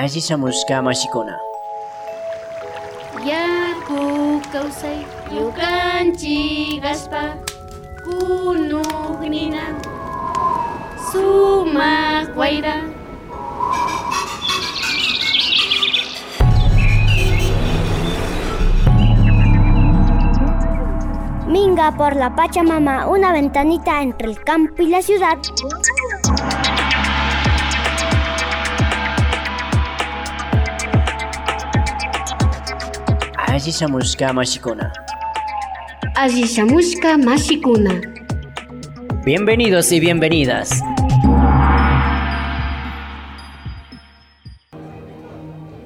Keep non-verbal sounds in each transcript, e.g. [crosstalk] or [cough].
Asishamushka mashikuna. Yaku kawsay yukanchik aspa kunugnina sumaq wayra Minga por la Pachamama, una ventanita entre el campo y la ciudad. Asishamushka mashikuna. Asishamushka mashikuna Bienvenidos y bienvenidas.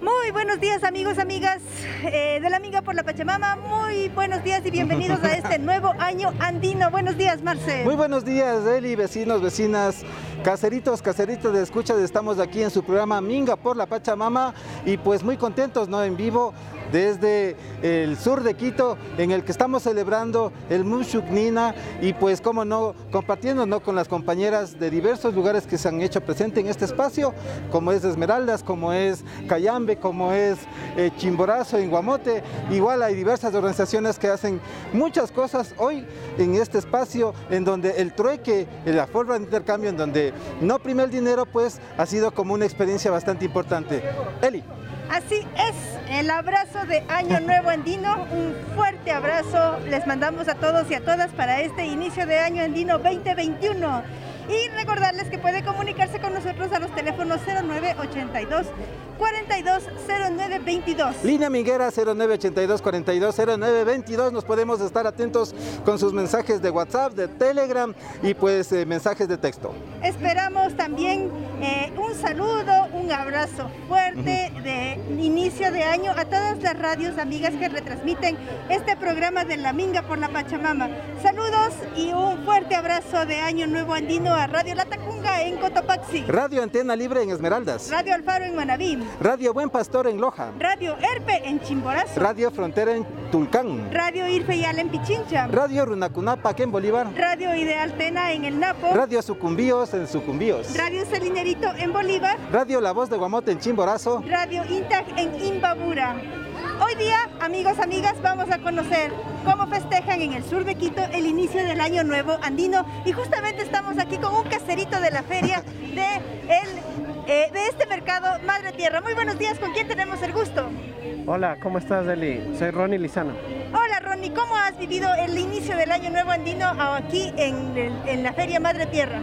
Muy buenos días amigos, amigas eh, de la Amiga por la Pachamama. Muy buenos días y bienvenidos a este [laughs] nuevo año andino. Buenos días, Marce. Muy buenos días, Eli, vecinos, vecinas, caseritos, caseritos de escucha. Estamos aquí en su programa Minga por la Pachamama y pues muy contentos, ¿no? En vivo desde el sur de Quito, en el que estamos celebrando el Mushuk Nina y pues como no, compartiendo ¿no? con las compañeras de diversos lugares que se han hecho presente en este espacio, como es Esmeraldas, como es Cayambe, como es eh, Chimborazo en Guamote, igual hay diversas organizaciones que hacen muchas cosas hoy en este espacio, en donde el trueque, la forma de intercambio, en donde no prime el dinero, pues ha sido como una experiencia bastante importante. Eli. Así es, el abrazo de Año Nuevo Andino, un fuerte abrazo les mandamos a todos y a todas para este inicio de Año Andino 2021. Y recordarles que puede comunicarse con nosotros a los teléfonos 0982 420922. Línea Miguera 0982 420922. Nos podemos estar atentos con sus mensajes de WhatsApp, de Telegram y pues eh, mensajes de texto. Esperamos también eh, un saludo, un abrazo fuerte uh -huh. de inicio de año a todas las radios amigas que retransmiten este programa de La Minga por la Pachamama. Saludos y un fuerte abrazo de Año Nuevo Andino a Radio Latacunga en Cotopaxi. Radio Antena Libre en Esmeraldas. Radio Alfaro en Manabí. Radio Buen Pastor en Loja. Radio Erpe en Chimborazo. Radio Frontera en Tulcán. Radio Irfeyal en Pichincha. Radio Runacunapac en Bolívar. Radio Ideal Tena en El Napo. Radio Sucumbíos en Sucumbíos. Radio Salinerito en Bolívar. Radio La Voz de Guamote en Chimborazo. Radio Intag en Imbabura. Hoy día, amigos, amigas, vamos a conocer cómo festejan en el sur de Quito el inicio del año nuevo andino y justamente estamos aquí con un caserito de la feria de, el, eh, de este mercado Madre Tierra. Muy buenos días, ¿con quién tenemos el gusto? Hola, ¿cómo estás, Eli? Soy Ronnie Lizano. Hola, Ronnie, ¿cómo has vivido el inicio del año nuevo andino aquí en, el, en la feria Madre Tierra?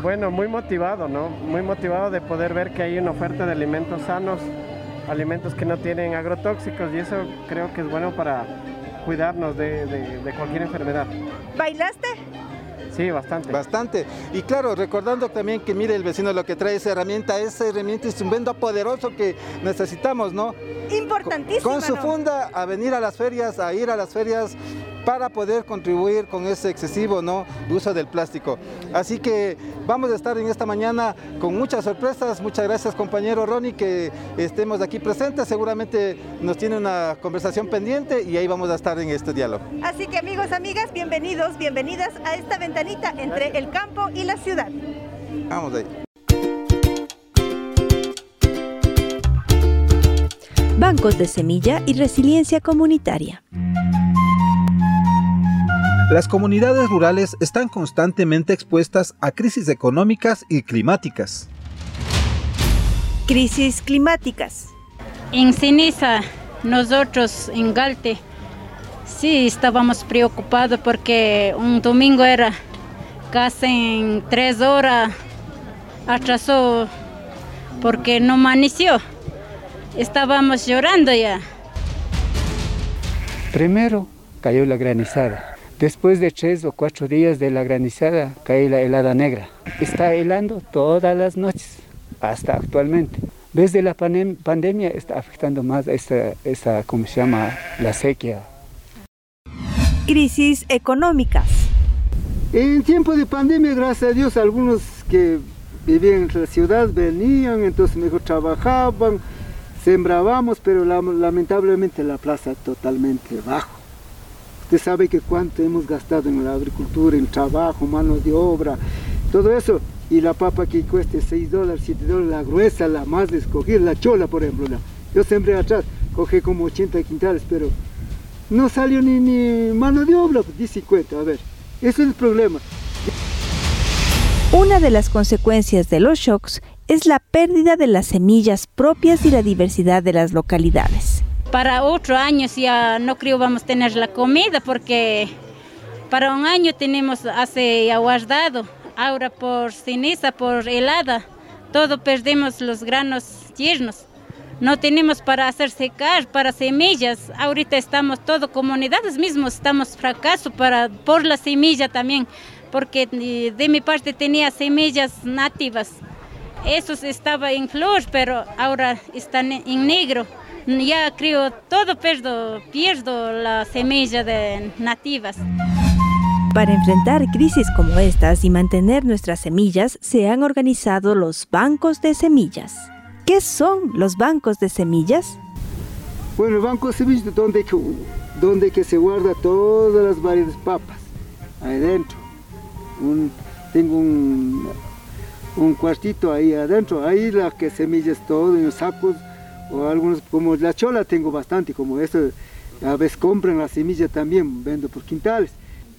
Bueno, muy motivado, ¿no? Muy motivado de poder ver que hay una oferta de alimentos sanos alimentos que no tienen agrotóxicos y eso creo que es bueno para cuidarnos de, de, de, cualquier enfermedad. ¿Bailaste? Sí, bastante. Bastante. Y claro, recordando también que mire el vecino lo que trae esa herramienta, esa herramienta instrumento poderoso que necesitamos, ¿no? Importantísimo. Con, con su funda a venir a las ferias, a ir a las ferias para poder contribuir con ese excesivo ¿no? uso del plástico. Así que vamos a estar en esta mañana con muchas sorpresas. Muchas gracias compañero Ronnie que estemos aquí presentes. Seguramente nos tiene una conversación pendiente y ahí vamos a estar en este diálogo. Así que amigos, amigas, bienvenidos, bienvenidas a esta ventanita entre el campo y la ciudad. Vamos ahí. Bancos de semilla y resiliencia comunitaria. Las comunidades rurales están constantemente expuestas a crisis económicas y climáticas. Crisis climáticas. En Ceniza, nosotros en Galte, sí estábamos preocupados porque un domingo era casi en tres horas, atrasó porque no amaneció. Estábamos llorando ya. Primero cayó la granizada. Después de tres o cuatro días de la granizada, cae la helada negra. Está helando todas las noches, hasta actualmente. Desde la pandem pandemia está afectando más esta, esta, ¿cómo se llama?, la sequía. Crisis económicas. En tiempo de pandemia, gracias a Dios, algunos que vivían en la ciudad venían, entonces mejor trabajaban, sembrábamos, pero la, lamentablemente la plaza totalmente bajo. Usted sabe que cuánto hemos gastado en la agricultura, en trabajo, mano de obra, todo eso. y la papa que cueste 6 dólares, 7 dólares, la gruesa, la más de escoger, la chola por ejemplo. La. Yo sembré atrás, cogí como 80 quintales, pero no salió ni, ni mano de obra, pues 50, a ver, ese es el problema. Una de las consecuencias de los shocks es la pérdida de las semillas propias y la diversidad de las localidades. Para otro año ya no creo vamos a tener la comida porque para un año tenemos hace aguardado, ahora por ceniza, por helada, todo perdemos los granos tiernos. No tenemos para hacer secar, para semillas. Ahorita estamos todo comunidades mismos estamos fracaso para por la semilla también, porque de mi parte tenía semillas nativas. Esos estaba en flor, pero ahora están en negro. Ya creo todo pierdo, pierdo la semilla de nativas. Para enfrentar crisis como estas y mantener nuestras semillas, se han organizado los bancos de semillas. ¿Qué son los bancos de semillas? Bueno, el banco de semillas es donde, donde que se guarda todas las variedades de papas, ahí dentro. tengo un, un cuartito ahí adentro, ahí las que semillas todo en los sacos, o algunos, como la chola tengo bastante, como esto, a veces compran las semillas también, vendo por quintales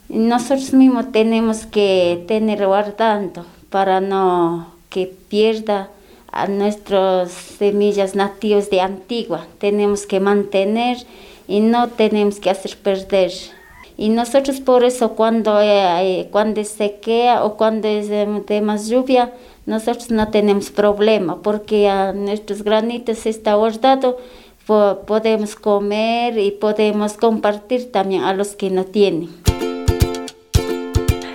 nosotros mismos tenemos que tener guardando para no que pierda a nuestras semillas nativas de antigua. Tenemos que mantener y no tenemos que hacer perder. Y nosotros por eso cuando, eh, cuando sequea o cuando es de más lluvia, nosotros no tenemos problema porque a nuestros granitos está guardado, podemos comer y podemos compartir también a los que no tienen.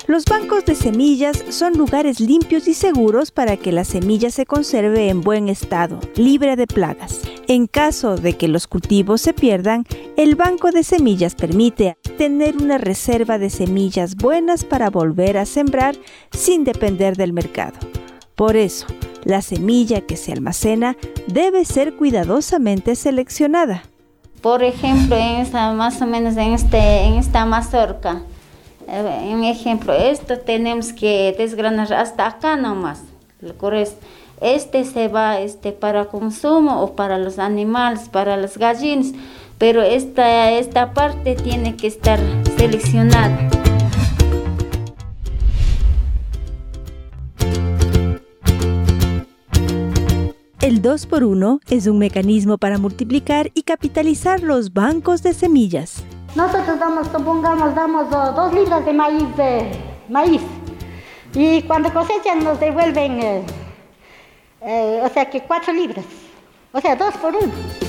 Los bancos de semillas son lugares limpios y seguros para que la semilla se conserve en buen estado, libre de plagas. En caso de que los cultivos se pierdan, el banco de semillas permite tener una reserva de semillas buenas para volver a sembrar sin depender del mercado. Por eso, la semilla que se almacena debe ser cuidadosamente seleccionada. Por ejemplo, en esta, más o menos en, este, esta mazorca, un ejemplo, esto tenemos que desgranar hasta acá nomás. Este se va este, para consumo o para los animales, para las gallinas, pero esta, esta parte tiene que estar seleccionada. El 2x1 es un mecanismo para multiplicar y capitalizar los bancos de semillas. Nosotros damos, supongamos, damos dos libras de maíz, de maíz. Y cuando cosechan nos devuelven, eh, eh, o sea que cuatro libras. O sea, dos por uno.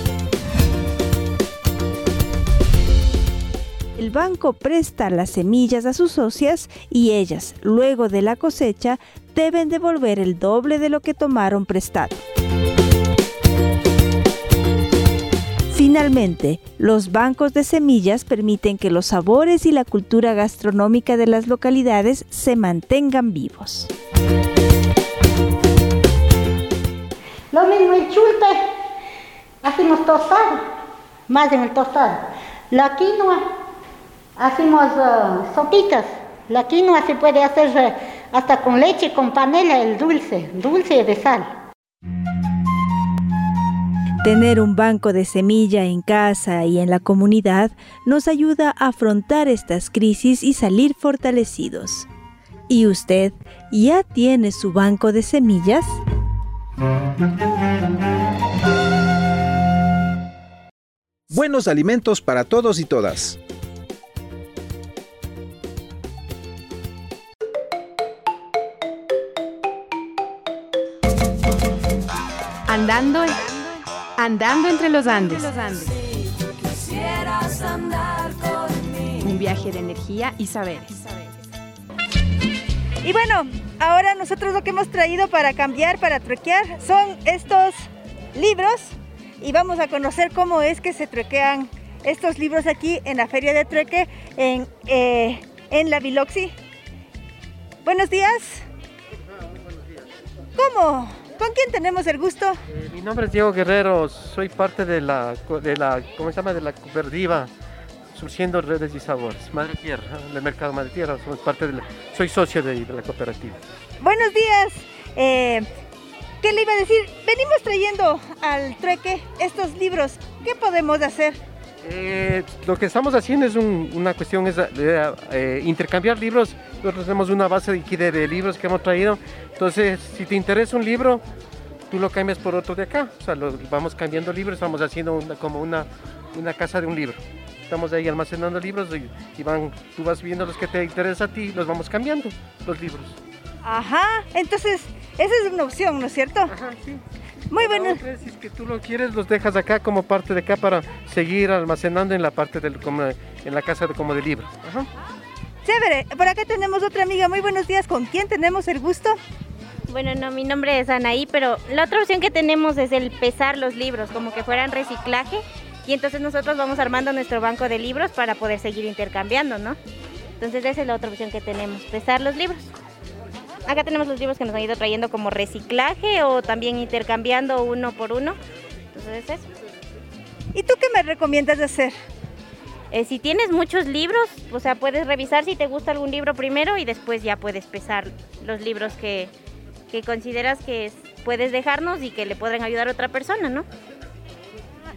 El banco presta las semillas a sus socias y ellas, luego de la cosecha, deben devolver el doble de lo que tomaron prestado. Finalmente, los bancos de semillas permiten que los sabores y la cultura gastronómica de las localidades se mantengan vivos. Lo mismo el chulte, hacemos tostado, más en el tostado. La quinoa, hacemos uh, sopitas. La quinoa se puede hacer uh, hasta con leche, con panela, el dulce, dulce de sal. Tener un banco de semilla en casa y en la comunidad nos ayuda a afrontar estas crisis y salir fortalecidos. ¿Y usted ya tiene su banco de semillas? Buenos alimentos para todos y todas. Andando Andando entre los Andes. Un viaje de energía y saberes. Y bueno, ahora nosotros lo que hemos traído para cambiar, para truquear, son estos libros y vamos a conocer cómo es que se truquean estos libros aquí en la Feria de Trueque en, eh, en la Biloxi. Buenos días. ¿Cómo? ¿Con quién tenemos el gusto? Eh, mi nombre es Diego Guerrero, soy parte de la, de la ¿cómo se llama? De la cooperativa. surgiendo redes y sabores. Madre Tierra, del mercado Madre Tierra, somos parte de la- soy socio de, de la cooperativa. Buenos días. Eh, ¿Qué le iba a decir? Venimos trayendo al trueque estos libros. ¿Qué podemos hacer? Eh, lo que estamos haciendo es un- una cuestión, es eh, eh, intercambiar libros. Nosotros tenemos una base de, aquí de, de libros que hemos traído. Entonces, si te interesa un libro, tú lo cambias por otro de acá. O sea, lo- vamos cambiando libros, estamos haciendo una- como una, una casa de un libro. Estamos ahí almacenando libros y, y van, tú vas viendo los que te interesan a ti, los vamos cambiando, los libros. Ajá, entonces esa es una opción, ¿no es cierto? Ajá, sí. Muy bueno. Si es que tú lo quieres, los dejas acá como parte de acá para seguir almacenando en la parte del, como en la casa de, como de libro. Ajá. Chévere. Por acá tenemos otra amiga. Muy buenos días. ¿Con quién tenemos el gusto? Bueno, no, mi nombre es Anaí, pero la otra opción que tenemos es el pesar los libros, como que fueran reciclaje. Y entonces nosotros vamos armando nuestro banco de libros para poder seguir intercambiando, ¿no? Entonces esa es la otra opción que tenemos, pesar los libros. Acá tenemos los libros que nos han ido trayendo como reciclaje o también intercambiando uno por uno. Entonces es eso. ¿Y tú qué me recomiendas hacer? Eh, si tienes muchos libros, o sea, puedes revisar si te gusta algún libro primero y después ya puedes pesar los libros que, que consideras que es- puedes dejarnos y que le podrán ayudar a otra persona, ¿no?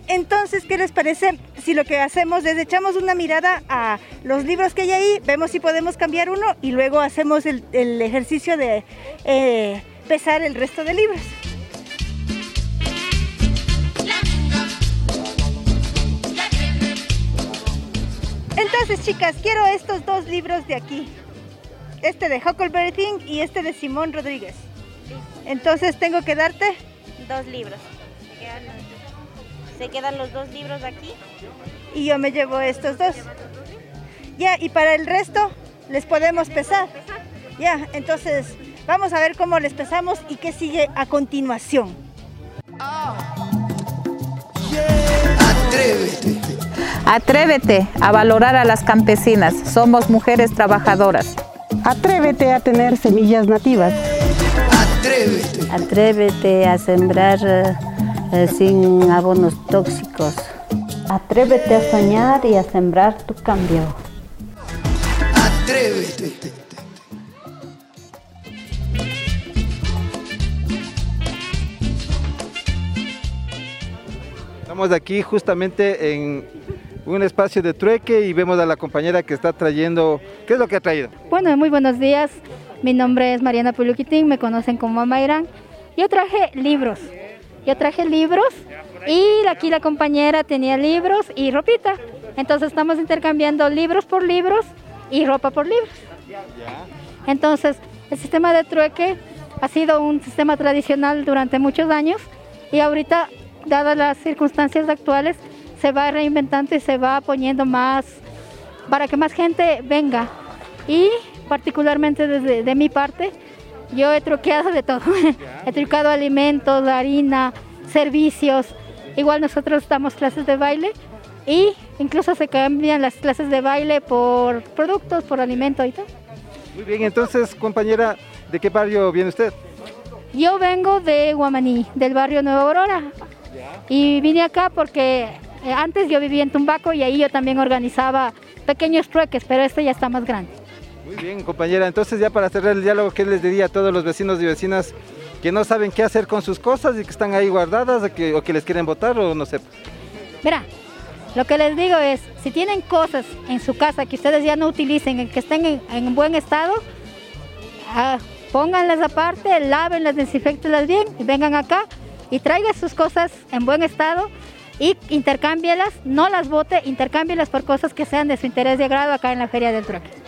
Entonces, ¿qué les parece si lo que hacemos es echamos una mirada a los libros que hay ahí, vemos si podemos cambiar uno y luego hacemos el, ejercicio de eh, pesar el resto de libros? Entonces, chicas, quiero estos dos libros de aquí. Este de Huckleberry Finn y este de Simón Rodríguez. Entonces, tengo que darte Dos libros. Se quedan, los dos libros aquí. y yo me llevo estos dos. Ya, y para el resto les podemos pesar. Ya, entonces vamos a ver cómo les pesamos y qué sigue a continuación. Atrévete. Atrévete a valorar a las campesinas. Somos mujeres trabajadoras. Atrévete a tener semillas nativas. Atrévete. Atrévete a sembrar eh, sin abonos tóxicos. Atrévete a soñar y a sembrar tu cambio. Atrévete. Estamos aquí justamente en un espacio de trueque y vemos a la compañera que está trayendo. ¿Qué es lo que ha traído? Bueno, muy buenos días. Mi nombre es Mariana Puluquitín, me conocen como Mama Irán. Yo traje libros. Yo traje libros y aquí la compañera tenía libros y ropita. Entonces estamos intercambiando libros por libros y ropa por libros. Entonces, el sistema de trueque ha sido un sistema tradicional durante muchos años y ahorita, dadas las circunstancias actuales, se va reinventando y se va poniendo más para que más gente venga. Y particularmente desde de mi parte, yo he truqueado de todo. [laughs] he trucado alimentos, harina, servicios. Igual nosotros damos clases de baile y incluso se cambian las clases de baile por productos, por alimento y todo. Muy bien, entonces, compañera, ¿de qué barrio viene usted? Yo vengo de Guamaní, del barrio Nueva Aurora. Y vine acá porque eh, antes yo vivía en Tumbaco y ahí yo también organizaba pequeños trueques, pero este ya está más grande. Muy bien, compañera. Entonces, ya para cerrar el diálogo, ¿qué les diría a todos los vecinos y vecinas que no saben qué hacer con sus cosas y que están ahí guardadas o que, les quieren votar o no sé? Mira, lo que les digo es, si tienen cosas en su casa que ustedes ya no utilicen, que estén en, en buen estado, ah, pónganlas aparte, lávenlas, desinfectenlas bien y vengan acá y traigan sus cosas en buen estado y intercámbielas, no las bote, intercámbielas por cosas que sean de su interés y agrado acá en la Feria del Trueque.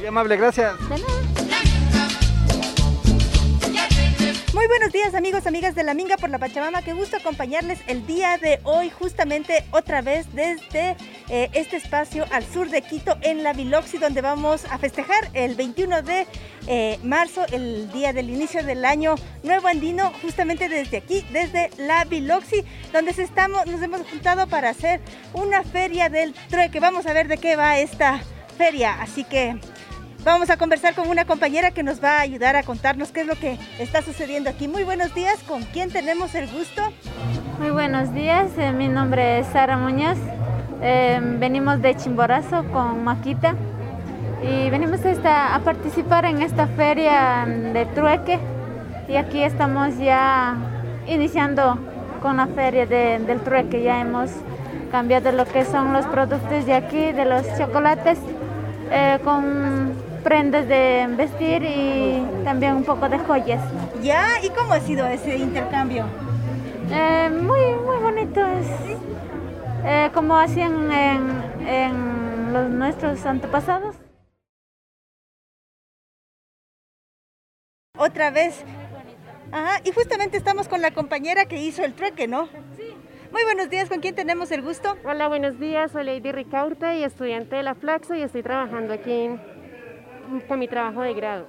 Muy amable, gracias. Muy buenos días amigos, amigas de la Minga por la Pachamama, qué gusto acompañarles el día de hoy justamente otra vez desde eh, este espacio al sur de Quito en la Biloxi donde vamos a festejar el 21 de eh, marzo, el día del inicio del año nuevo andino, justamente desde aquí, desde la Biloxi, donde estamos, nos hemos juntado para hacer una feria del trueque. Vamos a ver de qué va esta feria, así que Vamos a conversar con una compañera que nos va a ayudar a contarnos qué es lo que está sucediendo aquí. Muy buenos días, ¿con quién tenemos el gusto? Muy buenos días, eh, mi nombre es Sara Muñoz. Eh, venimos de Chimborazo con Maquita y venimos esta, a participar en esta feria de trueque y aquí estamos ya iniciando con la feria de, del trueque. Ya hemos cambiado lo que son los productos de aquí, de los chocolates, eh, con prendas de vestir y también un poco de joyas. ¿Ya? ¿Y cómo ha sido ese intercambio? Eh, muy, muy bonito. Es, eh, como hacían en, en los, nuestros antepasados. Otra vez. Ajá, y justamente estamos con la compañera que hizo el trueque, ¿no? Sí. Muy buenos días, ¿con quién tenemos el gusto? Hola, buenos días, soy Lady Ricaurte y estudiante de la Flaxo y estoy trabajando aquí con mi trabajo de grado.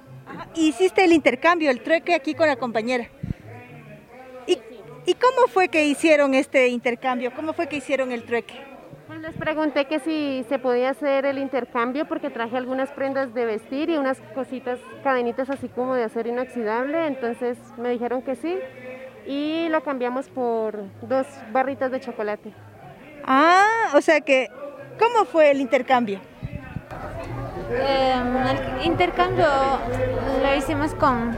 Hiciste el intercambio, el trueque aquí con la compañera. ¿Y, ¿Y cómo fue que hicieron este intercambio? ¿Cómo fue que hicieron el trueque? Pues les pregunté que si se podía hacer el intercambio porque traje algunas prendas de vestir y unas cositas, cadenitas así como de acero inoxidable, entonces me dijeron que sí y lo cambiamos por dos barritas de chocolate. Ah, o sea que, ¿cómo fue el intercambio? Eh, el intercambio lo hicimos con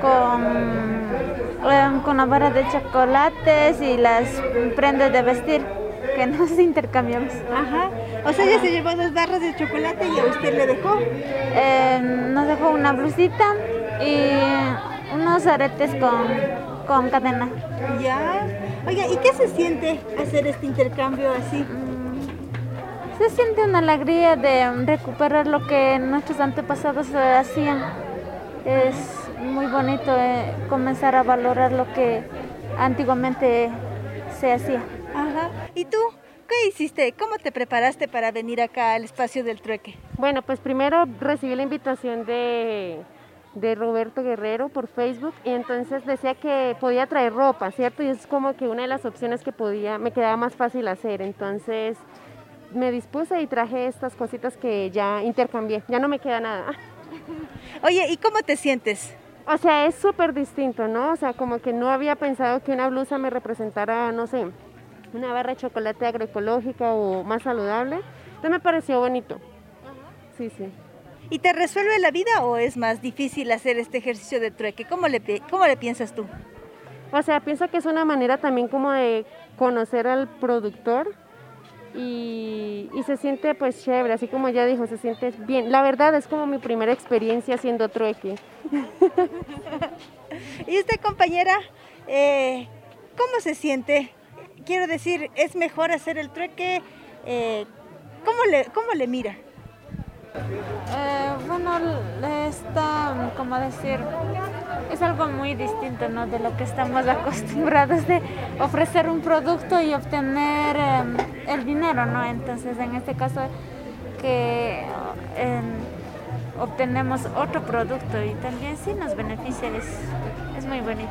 con, eh, con la barra de chocolates y las prendas de vestir que [laughs] nos intercambiamos. Ajá. O sea, ella se llevó dos barras de chocolate y a usted le dejó. Eh, nos dejó una blusita y unos aretes con, con cadena. Ya. Oiga, ¿y qué se siente hacer este intercambio así? Se siente una alegría de recuperar lo que nuestros antepasados eh, hacían. Es muy bonito eh, comenzar a valorar lo que antiguamente se hacía. Ajá. ¿Y tú? ¿Qué hiciste? ¿Cómo te preparaste para venir acá al espacio del trueque? Bueno, pues primero recibí la invitación de, de Roberto Guerrero por Facebook y entonces decía que podía traer ropa, ¿cierto? Y es como que una de las opciones que podía, me quedaba más fácil hacer. Entonces me dispuse y traje estas cositas que ya intercambié. Ya no me queda nada. Oye, ¿y cómo te sientes? O sea, es súper distinto, ¿no? O sea, como que no había pensado que una blusa me representara, no sé, una barra de chocolate agroecológica o más saludable. Entonces me pareció bonito. Sí, sí. ¿Y te resuelve la vida o es más difícil hacer este ejercicio de trueque? ¿Cómo le, cómo le piensas tú? O sea, pienso que es una manera también como de conocer al productor y, se siente pues chévere, así como ya dijo, se siente bien. La verdad es como mi primera experiencia haciendo trueque. [laughs] y usted compañera, eh, ¿cómo se siente? Quiero decir, ¿es mejor hacer el trueque? Eh, ¿cómo, le, ¿Cómo le mira? Eh, bueno, está, como decir, es algo muy distinto ¿no? de lo que estamos [laughs] acostumbrados de ofrecer un producto y obtener eh, el dinero, ¿no? Entonces, en este caso, que eh, obtenemos otro producto y también sí nos beneficia, es, es muy bonito.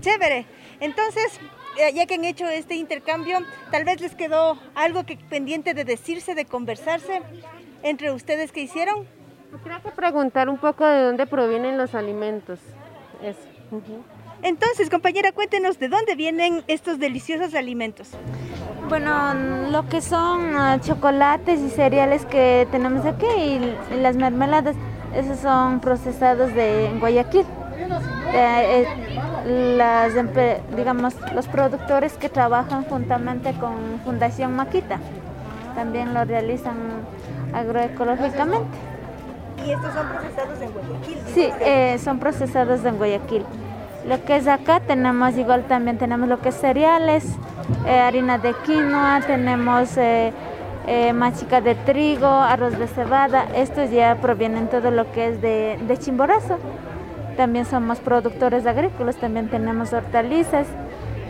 Chévere. Entonces, eh, ya que han hecho este intercambio, tal vez les quedó algo que pendiente de decirse, de conversarse entre ustedes que hicieron. Creo que preguntar un poco de dónde provienen los alimentos. Eso. Entonces, compañera, cuéntenos de dónde vienen estos deliciosos alimentos. Bueno, lo que son uh, chocolates y cereales que tenemos aquí y, y, las mermeladas, esos son procesados de en Guayaquil. Eh, eh, las, digamos, los productores que trabajan juntamente con Fundación Maquita también lo realizan agroecológicamente. ¿Y estos son procesados en Guayaquil? Sí, eh, son procesados en Guayaquil. Lo que es acá tenemos igual también tenemos lo que es cereales, eh, harina de quinoa, tenemos eh, eh, machica de trigo, arroz de cebada. Estos ya provienen todo lo que es de, de Chimborazo. También somos productores agrícolas, también tenemos hortalizas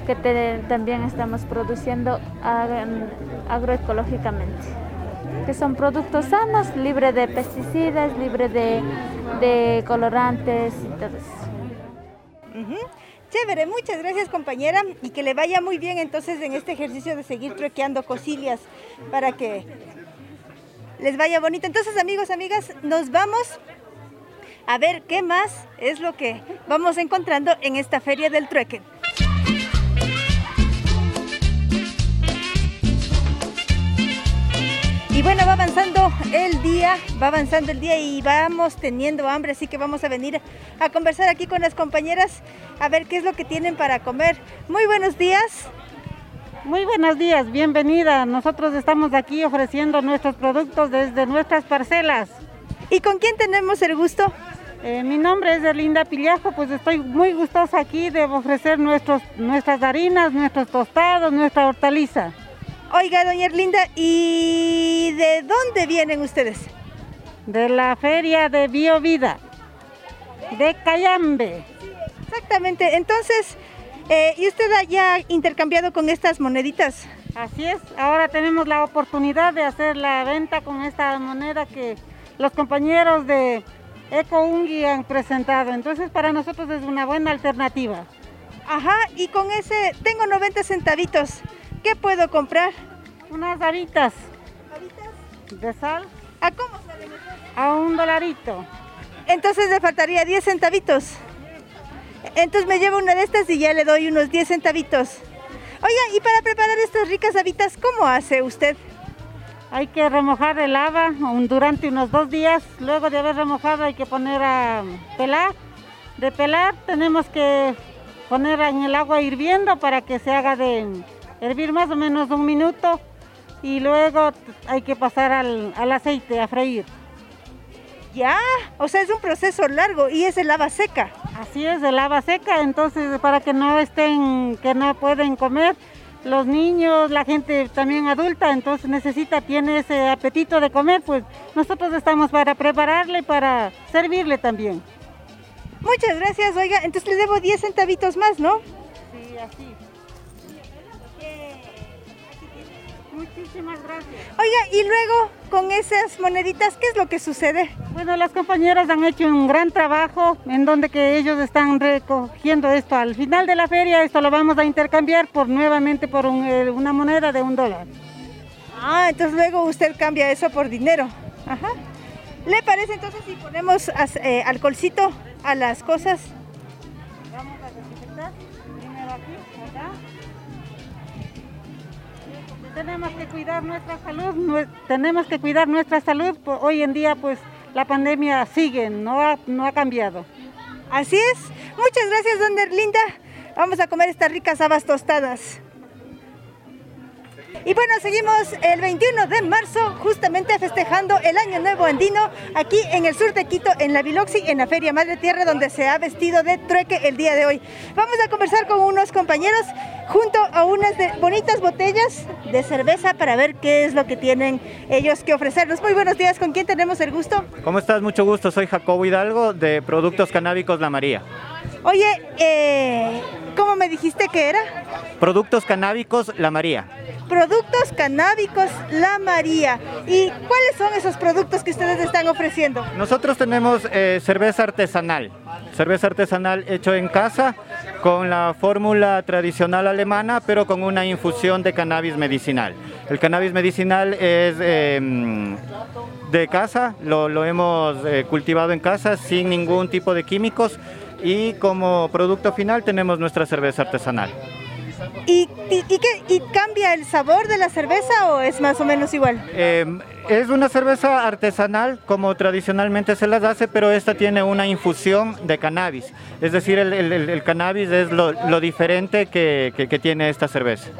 que te, también estamos produciendo agroecológicamente que son productos sanos, libres de pesticidas, libres de, de, colorantes y todo eso. Chévere, muchas gracias compañera y que le vaya muy bien entonces en este ejercicio de seguir truequeando cosillas para que les vaya bonito. Entonces amigos, amigas, nos vamos a ver qué más es lo que vamos encontrando en esta feria del trueque. Y bueno, va avanzando el día, va avanzando el día y vamos teniendo hambre, así que vamos a venir a conversar aquí con las compañeras a ver qué es lo que tienen para comer. Muy buenos días. Muy buenos días, bienvenida. Nosotros estamos aquí ofreciendo nuestros productos desde nuestras parcelas. ¿Y con quién tenemos el gusto? Eh, mi nombre es Erlinda Pillajo, pues estoy muy gustosa aquí de ofrecer nuestros, nuestras harinas, nuestros tostados, nuestra hortaliza. Oiga, doña Erlinda, ¿y de dónde vienen ustedes? De la feria de Biovida, de Cayambe. Exactamente, entonces, eh, ¿y usted ha intercambiado con estas moneditas? Así es, ahora tenemos la oportunidad de hacer la venta con esta moneda que los compañeros de Eco Ungi han presentado. Entonces para nosotros es una buena alternativa. Ajá, y con ese tengo 90 centavitos. ¿Qué puedo comprar? Unas habitas. ¿Habitas? ¿De sal? ¿A cómo salen A un dolarito. Entonces le faltaría 10 centavitos. Entonces me llevo una de estas y ya le doy unos 10 centavitos. Oiga, y para preparar estas ricas habitas, ¿cómo hace usted? Hay que remojar el haba durante unos dos días. Luego de haber remojado hay que poner a pelar. De pelar tenemos que poner en el agua hirviendo para que se haga de hervir más o menos un minuto. Y luego hay que pasar al, aceite a freír. Ya, o sea, es un proceso largo y es el lava seca. Así es, el lava seca, entonces para que no estén, que no pueden comer, los niños, la gente también adulta, entonces necesita, tiene ese apetito de comer, pues nosotros estamos para prepararle para servirle también. Muchas gracias, oiga, entonces le debo 10 centavitos más, ¿no? Sí, así. Muchísimas gracias. Oiga, y luego con esas moneditas, ¿qué es lo que sucede? Bueno, las compañeras han hecho un gran trabajo en donde que ellos están recogiendo esto. Al final de la feria esto lo vamos a intercambiar por nuevamente por eh, una moneda de un dólar. Ah, entonces luego usted cambia eso por dinero. Ajá. ¿Le parece entonces si ponemos eh, alcoholcito a las cosas? Vamos a desinfectar primero aquí, ¿verdad? Tenemos que cuidar nuestra salud, tenemos que cuidar nuestra salud, hoy en día pues la pandemia sigue, no ha, no ha cambiado. Así es, muchas gracias don Erlinda, vamos a comer estas ricas habas tostadas. Y bueno, seguimos el 21 de marzo, justamente festejando el Año Nuevo Andino, aquí en el sur de Quito, en la Biloxi, en la Feria Madre Tierra, donde se ha vestido de trueque el día de hoy. Vamos a conversar con unos compañeros junto a unas bonitas botellas de cerveza para ver qué es lo que tienen ellos que ofrecernos. Muy buenos días, ¿con quién tenemos el gusto? ¿Cómo estás? Mucho gusto, soy Jacobo Hidalgo de Productos Canábicos La María. Oye, eh, ¿cómo me dijiste que era? Productos Canábicos La María. Productos Canábicos La María. ¿Y cuáles son esos productos que ustedes están ofreciendo? Nosotros tenemos eh, cerveza artesanal. Cerveza artesanal hecho en casa con la fórmula tradicional alemana, pero con una infusión de cannabis medicinal. El cannabis medicinal es em, de casa, lo, hemos eh, cultivado en casa sin ningún tipo de químicos y como producto final tenemos nuestra cerveza artesanal. ¿Y, y, cambia el sabor de la cerveza o es más o menos igual? Em, es una cerveza artesanal como tradicionalmente se las hace, pero esta tiene una infusión de cannabis. Es decir, el, cannabis es lo, diferente que, que, tiene esta cerveza.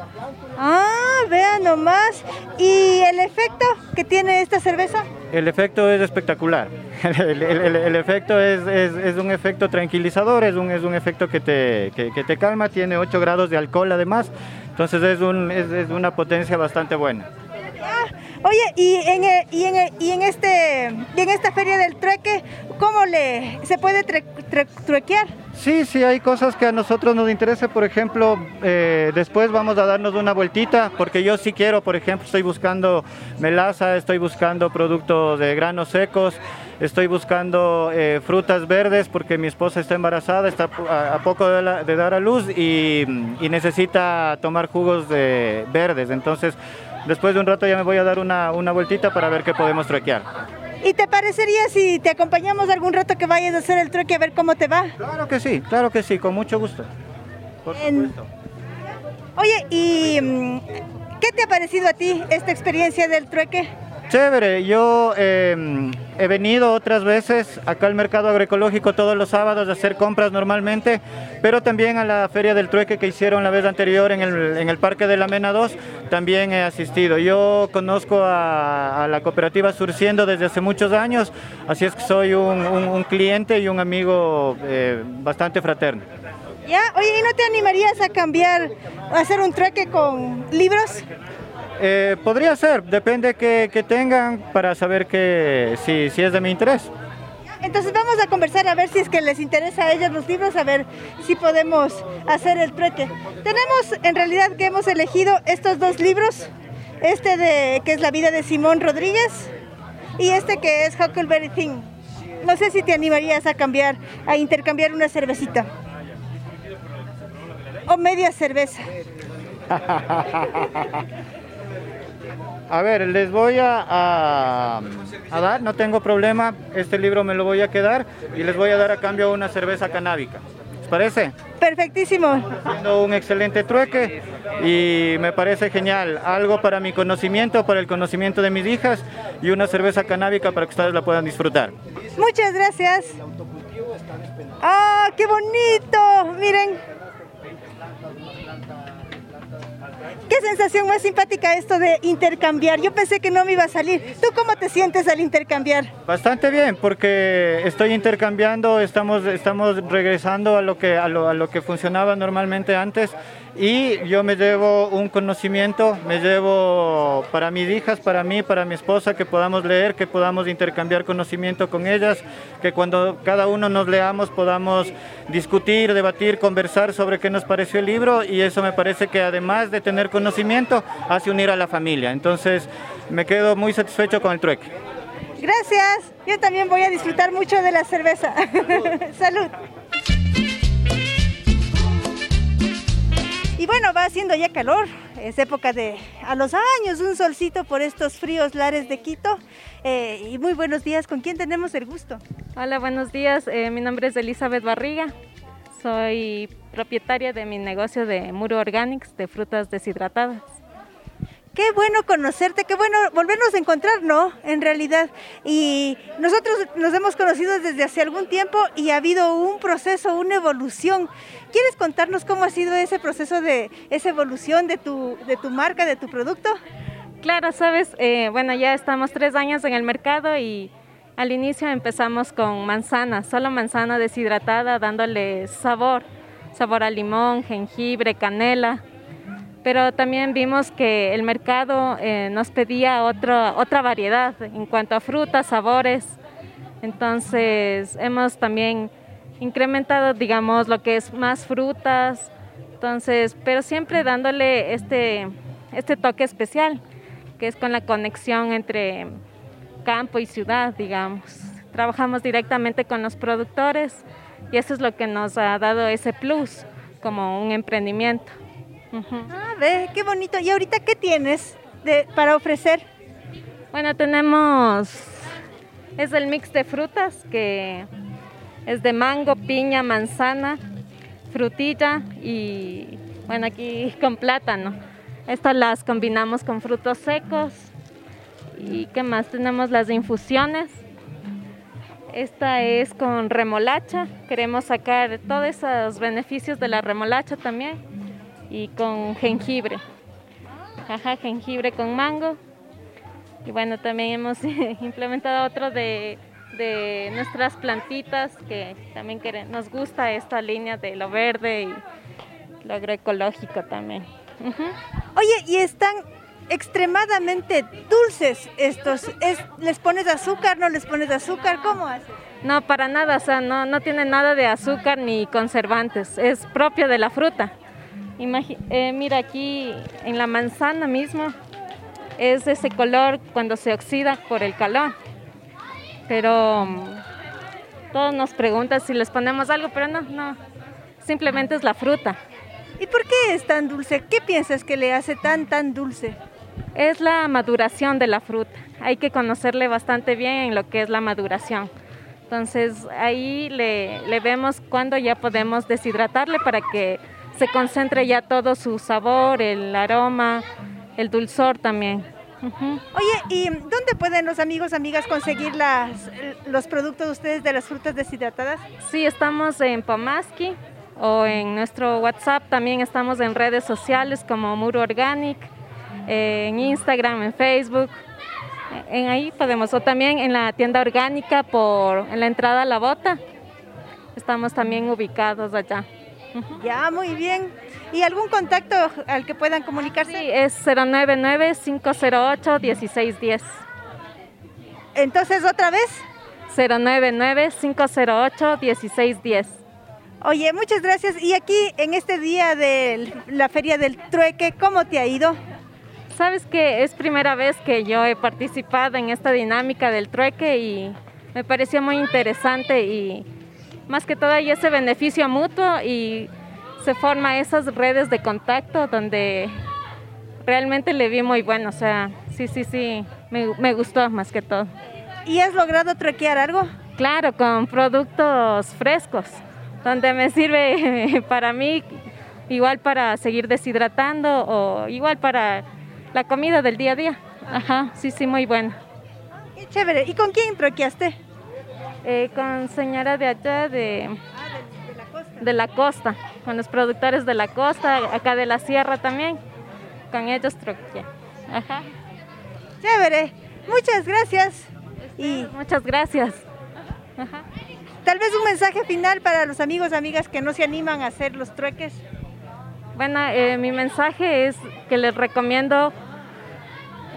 Ah, vean nomás. ¿Y el efecto que tiene esta cerveza? El efecto es espectacular. [laughs] El, efecto es, es, un efecto tranquilizador, es un, es un efecto que te, que, te calma, tiene 8 grados de alcohol además, entonces es, un, es, una potencia bastante buena. Ah, oye, y en, e, y, en, e, y en, este, en esta feria del trueque, ¿cómo le, se puede truequear? Sí, sí, hay cosas que a nosotros nos interesa, por ejemplo, eh, después vamos a darnos una vueltita, porque yo sí quiero, por ejemplo, estoy buscando melaza, estoy buscando productos de granos secos, estoy buscando eh, frutas verdes porque mi esposa está embarazada, está a, poco de, dar a luz y, necesita tomar jugos de verdes, entonces después de un rato ya me voy a dar una, una vueltita para ver qué podemos truequear. ¿Y te parecería si te acompañamos algún rato que vayas a hacer el trueque a ver cómo te va? Claro que sí, claro que sí, con mucho gusto. Por supuesto. Oye, ¿y mm, qué te ha parecido a ti esta experiencia del trueque? Chévere, yo em, he venido otras veces acá al mercado agroecológico todos los sábados a hacer compras normalmente, pero también a la feria del trueque que hicieron la vez anterior en el, en el Parque de la Mena 2, también he asistido. Yo conozco a, la cooperativa Surciendo desde hace muchos años, así es que soy un, cliente y un amigo eh, bastante fraterno. Ya, oye, ¿y no te animarías a cambiar, a hacer un trueque con libros? Eh, podría ser, depende que, que tengan para saber que si, si es de mi interés. Entonces vamos a conversar a ver si es que les interesa a ellos los libros, a ver si podemos hacer el trueque. Tenemos en realidad que hemos elegido estos dos libros, este de que es La vida de Simón Rodríguez y este que es Huckleberry Thing. No sé si te animarías a cambiar, a intercambiar una cervecita. O media cerveza. [laughs] A ver, les voy a, dar, no tengo problema, este libro me lo voy a quedar y les voy a dar a cambio una cerveza canábica. ¿Les parece? Perfectísimo. Haciendo un excelente trueque y me parece genial. Algo para mi conocimiento, para el conocimiento de mis hijas y una cerveza canábica para que ustedes la puedan disfrutar. Muchas gracias. ¡Ah, qué bonito! Miren, Qué sensación más simpática esto de intercambiar. Yo pensé que no me iba a salir. ¿Tú cómo te sientes al intercambiar? Bastante bien, porque estoy intercambiando, estamos, estamos regresando a lo, que, a, lo, a lo que funcionaba normalmente antes y yo me llevo un conocimiento, me llevo para mis hijas, para mí, para mi esposa, que podamos leer, que podamos intercambiar conocimiento con ellas, que cuando cada uno nos leamos podamos discutir, debatir, conversar sobre qué nos pareció el libro y eso me parece que además de tener conocimiento, hace unir a la familia. Entonces me quedo muy satisfecho con el trueque. Gracias, yo también voy a disfrutar mucho de la cerveza. [laughs] Salud. Va haciendo ya calor, es época de a los años, un solcito por estos fríos lares de Quito. Eh, y muy buenos días, ¿con quién tenemos el gusto? Hola, buenos días, eh, mi nombre es Elizabeth Barriga, soy propietaria de mi negocio de Muro Organics de frutas deshidratadas. Qué bueno conocerte, qué bueno volvernos a encontrar, ¿no? En realidad. Y nosotros nos hemos conocido desde hace algún tiempo y ha habido un proceso, una evolución. ¿Quieres contarnos cómo ha sido ese proceso de esa evolución de tu, de tu marca, de tu producto? Claro, sabes, eh, bueno, ya estamos tres años en el mercado y al inicio empezamos con manzana, solo manzana deshidratada, dándole sabor, sabor a limón, jengibre, canela pero también vimos que el mercado eh, nos pedía otra, otra variedad en cuanto a frutas, sabores. Entonces hemos también incrementado, digamos, lo que es más frutas, entonces, pero siempre dándole este, este toque especial, que es con la conexión entre campo y ciudad, digamos. Trabajamos directamente con los productores y eso es lo que nos ha dado ese plus como un emprendimiento. Ah, ve, qué bonito. ¿Y ahorita qué tienes de, para ofrecer? Bueno, tenemos, es el mix de frutas que es de mango, piña, manzana, frutilla y bueno, aquí con plátano. Estas las combinamos con frutos secos. ¿Y qué más? Tenemos las infusiones. Esta es con remolacha. Queremos sacar todos esos beneficios de la remolacha también y con jengibre. Ajá, jengibre con mango. Y bueno, también hemos [laughs] implementado otro de, nuestras plantitas que también nos gusta esta línea de lo verde y lo agroecológico también. Oye, y están extremadamente dulces estos. ¿Les pones azúcar, no les pones azúcar? ¿Cómo haces? No, para nada, o sea, no, no tiene nada de azúcar ni conservantes, es propio de la fruta. Eh, mira aquí en la manzana mismo es ese color cuando se oxida por el calor. Pero mm, todos nos preguntan si les ponemos algo, pero no, no. Simplemente es la fruta. ¿Y por qué es tan dulce? ¿Qué piensas que le hace tan, tan dulce? Es la maduración de la fruta. Hay que conocerle bastante bien en lo que es la maduración. Entonces ahí le, le vemos cuando ya podemos deshidratarle para que se concentre ya todo su sabor, el aroma, el dulzor también. Oye, ¿y dónde pueden los amigos, amigas conseguir las, los productos de ustedes de las frutas deshidratadas? Sí, estamos en Pomaski o en nuestro WhatsApp, también estamos en redes sociales como Muro Organic, en Instagram, en Facebook. En ahí podemos, o también en la tienda orgánica por en la entrada a la bota. Estamos también ubicados allá. Ya, muy bien. ¿Y algún contacto al que puedan comunicarse? Sí, es 099-508-1610. Entonces, ¿otra vez? 099-508-1610. Oye, muchas gracias. Y aquí, en este día de la Feria del Trueque, ¿cómo te ha ido? Sabes que es primera vez que yo he participado en esta dinámica del trueque y me pareció muy interesante y más que todo hay ese beneficio mutuo y se forma esas redes de contacto donde realmente le vi muy bueno, o sea, sí, sí, sí, me, me gustó más que todo. ¿Y has logrado truequear algo? Claro, con productos frescos, donde me sirve [laughs] para mí, igual para seguir deshidratando o igual para la comida del día a día. Ajá, sí, sí, muy buena. Qué chévere. ¿Y con quién truqueaste? Eh, con señora de allá de, ah, de, la costa. de la costa, con los productores de la costa, acá de la sierra también. Con ellos truqueé. Ajá. Chévere. Muchas gracias. Y muchas gracias. Ajá. Tal vez un mensaje final para los amigos, amigas que no se animan a hacer los trueques. Bueno, eh, mi mensaje es que les recomiendo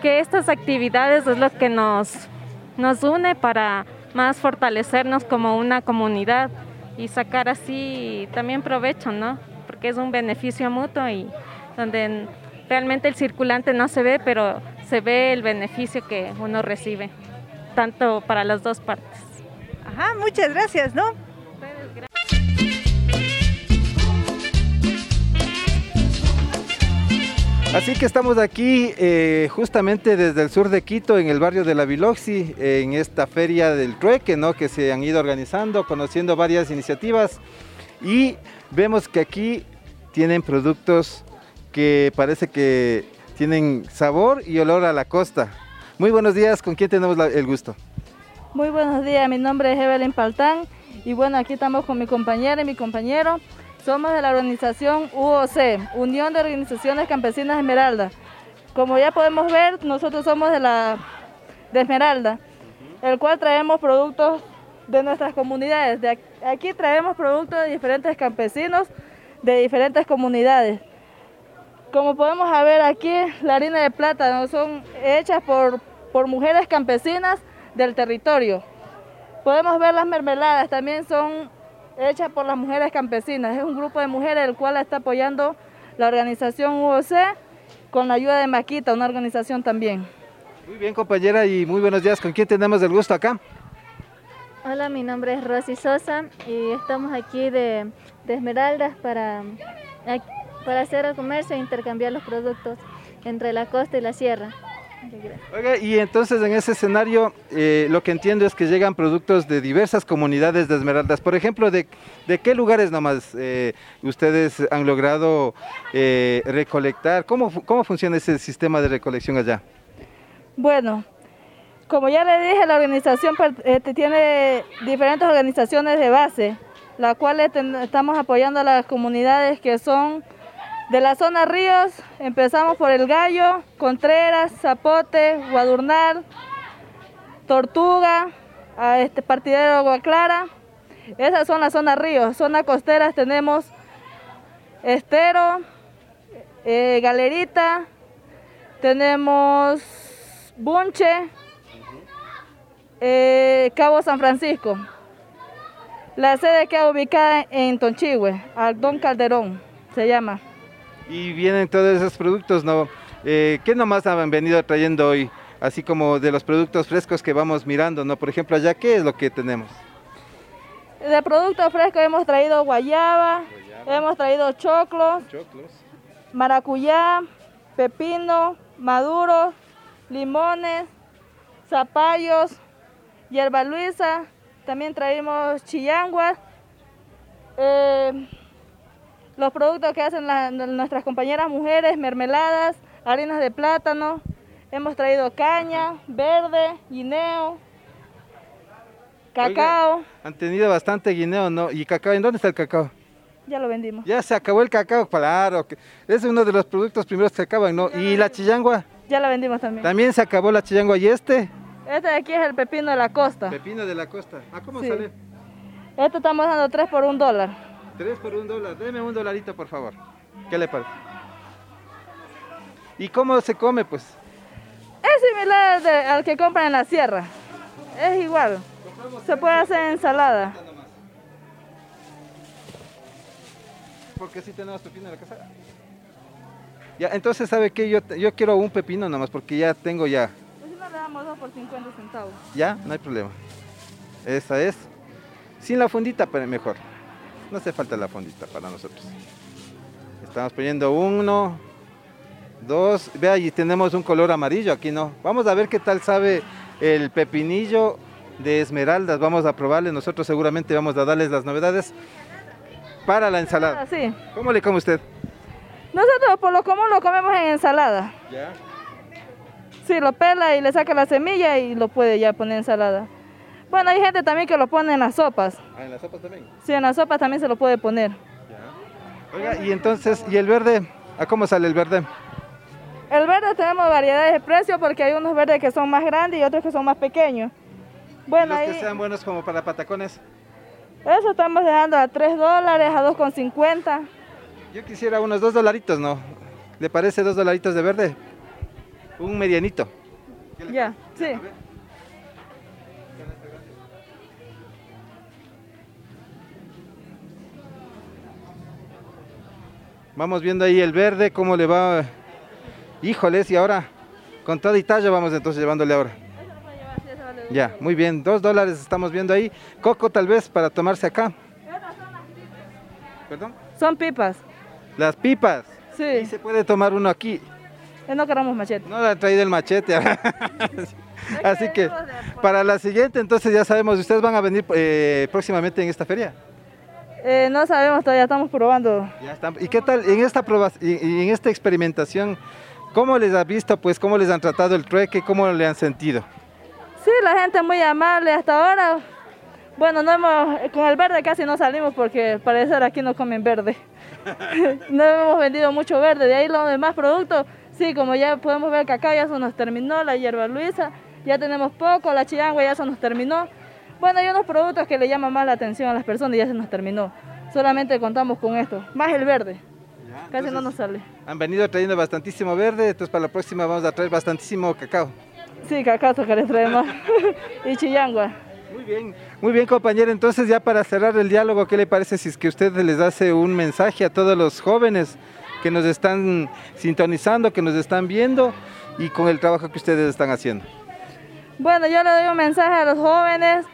que estas actividades es lo que nos, nos une para más fortalecernos como una comunidad y sacar así también provecho, ¿no? Porque es un beneficio mutuo y donde realmente el circulante no se ve, pero se ve el beneficio que uno recibe, tanto para las dos partes. Ajá, muchas gracias, ¿no? Así que estamos aquí eh, justamente desde el sur de Quito, en el barrio de la Biloxi, en esta feria del trueque, ¿no? Que se han ido organizando, conociendo varias iniciativas y vemos que aquí tienen productos que parece que tienen sabor y olor a la costa. Muy buenos días, ¿con quién tenemos el gusto? Muy buenos días, mi nombre es Evelyn Paltán y bueno, aquí estamos con mi compañera y mi compañero. Somos de la organización UOC, Unión de Organizaciones Campesinas Esmeralda. Como ya podemos ver, nosotros somos de la Esmeralda, el cual traemos productos de nuestras comunidades. De aquí traemos productos de diferentes campesinos de diferentes comunidades. Como podemos ver aquí, la harina de plátano son hechas por, por mujeres campesinas del territorio. Podemos ver las mermeladas, también son hechas por las mujeres campesinas. Es un grupo de mujeres el cual está apoyando la organización UOC con la ayuda de Maquita, una organización también. Muy bien compañera y muy buenos días. ¿Con quién tenemos el gusto acá? Hola, mi nombre es Rosy Sosa y estamos aquí de, de Esmeraldas para, para hacer el comercio e intercambiar los productos entre la costa y la sierra. Oiga, y entonces en ese escenario eh, lo que entiendo es que llegan productos de diversas comunidades de Esmeraldas. Por ejemplo, ¿de, de qué lugares nomás eh, ustedes han logrado eh, recolectar? ¿Cómo, ¿Cómo funciona ese sistema de recolección allá? Bueno, como ya le dije, la organización este, tiene diferentes organizaciones de base, las cuales estamos apoyando a las comunidades que son de la zona Ríos, empezamos por El Gallo, Contreras, Zapote, Guadurnal, Tortuga, a este partidero Agua Clara. Esas son las zonas Ríos. Zona costeras tenemos Estero, eh, Galerita, tenemos Bunche, eh, Cabo San Francisco. La sede queda ubicada en Tonchihue, Aldón Calderón, se llama. Y vienen todos esos productos, ¿no? Eh, ¿Qué nomás han venido trayendo hoy? Así como de los productos frescos que vamos mirando, ¿no? Por ejemplo, allá, ¿qué es lo que tenemos? De productos frescos hemos traído guayaba, guayaba. hemos traído choclos, choclos, maracuyá, pepino, maduros, limones, zapallos, hierba luisa, también traímos chillanguas, eh, los productos que hacen la, nuestras compañeras mujeres, mermeladas, harinas de plátano, Hemos traído caña, verde, guineo, cacao. Oiga, han tenido bastante guineo, ¿no? ¿Y cacao? ¿En dónde está el cacao? Ya lo vendimos. Ya se acabó el cacao, claro. Es uno de los productos primeros que se acaban, ¿no? ¿Y la chillangua? Ya la vendimos también. También se acabó la chillangua. ¿Y este? Este de aquí es el pepino de la costa. Pepino de la costa. ¿A cómo Sí. sale? Este estamos dando 3 por un dólar. Tres por un dólar. Deme un dolarito, por favor. ¿Qué le parece? ¿Y cómo se come, pues? Es similar de- al que compran en la sierra. Es igual. Se puede hacer ensalada. Porque sí tenemos pepino en la casa. Ya, entonces, ¿sabe qué? Yo, yo quiero un pepino nomás, porque ya tengo ya. Pues si no le damos 2 por 50 centavos. Ya, no hay problema. Esa es. Sin la fundita, pero mejor. No hace falta la fundita para nosotros. Estamos poniendo uno, dos. Vea, y tenemos un color amarillo aquí, ¿no? Vamos a ver qué tal sabe el pepinillo de esmeraldas. Vamos a probarle. Nosotros seguramente vamos a darles las novedades para la ensalada. Así. ¿Cómo le come usted? Nosotros por lo común lo comemos en ensalada. Ya. Sí, lo pela y le saca la semilla y lo puede ya poner en ensalada. Bueno, hay gente también que lo pone en las sopas. Ah, en la sopa también. Sí, en las sopas también se lo puede poner. Oiga, y entonces, ¿y el verde? ¿A cómo sale el verde? El verde tenemos variedades de precios porque hay unos verdes que son más grandes y otros que son más pequeños. Bueno, Los ahí que sean buenos como para patacones. eso estamos dejando a 3 dólares, a 2,50. Yo quisiera unos dos dolaritos, ¿no? ¿Le parece dos dolaritos de verde? Un medianito. Ya, sí. Vamos viendo ahí el verde, cómo le va. Híjoles, y ahora con toda y talla vamos entonces llevándole ahora. Ya, muy bien, dos dólares estamos viendo ahí. Coco tal vez para tomarse acá. ¿Perdón? Son pipas. Las pipas. Sí. Y se puede tomar uno aquí. Eh, No queremos machete. No le han traído el machete. [laughs] [laughs] Así que para la siguiente entonces ya sabemos, ustedes van a venir eh, próximamente en esta feria. Eh, no sabemos, todavía estamos probando. Ya están. ¿Y qué tal en esta prueba, y- y en esta experimentación? ¿Cómo les ha visto, pues, cómo les han tratado el trueque, cómo le han sentido? Sí, la gente muy amable hasta ahora. Bueno, no hemos, con el verde casi no salimos porque parecer aquí no comen verde. [laughs] no hemos vendido mucho verde, de ahí los demás productos, sí, como ya podemos ver cacao ya se nos terminó, la hierba luisa, ya tenemos poco, la chillangua ya se nos terminó. Bueno, hay unos productos que le llaman más la atención a las personas y ya se nos terminó. Solamente contamos con esto, más el verde. Casi no nos sale. Han venido trayendo bastantísimo verde, entonces para la próxima vamos a traer bastantísimo cacao. Sí, cacao que les traemos. y chillangua. Muy bien. Muy bien, compañero. Entonces, ya para cerrar el diálogo, ¿qué le parece si es que usted les hace un mensaje a todos los jóvenes que nos están sintonizando, que nos están viendo y con el trabajo que ustedes están haciendo? Bueno, yo le doy un mensaje a los jóvenes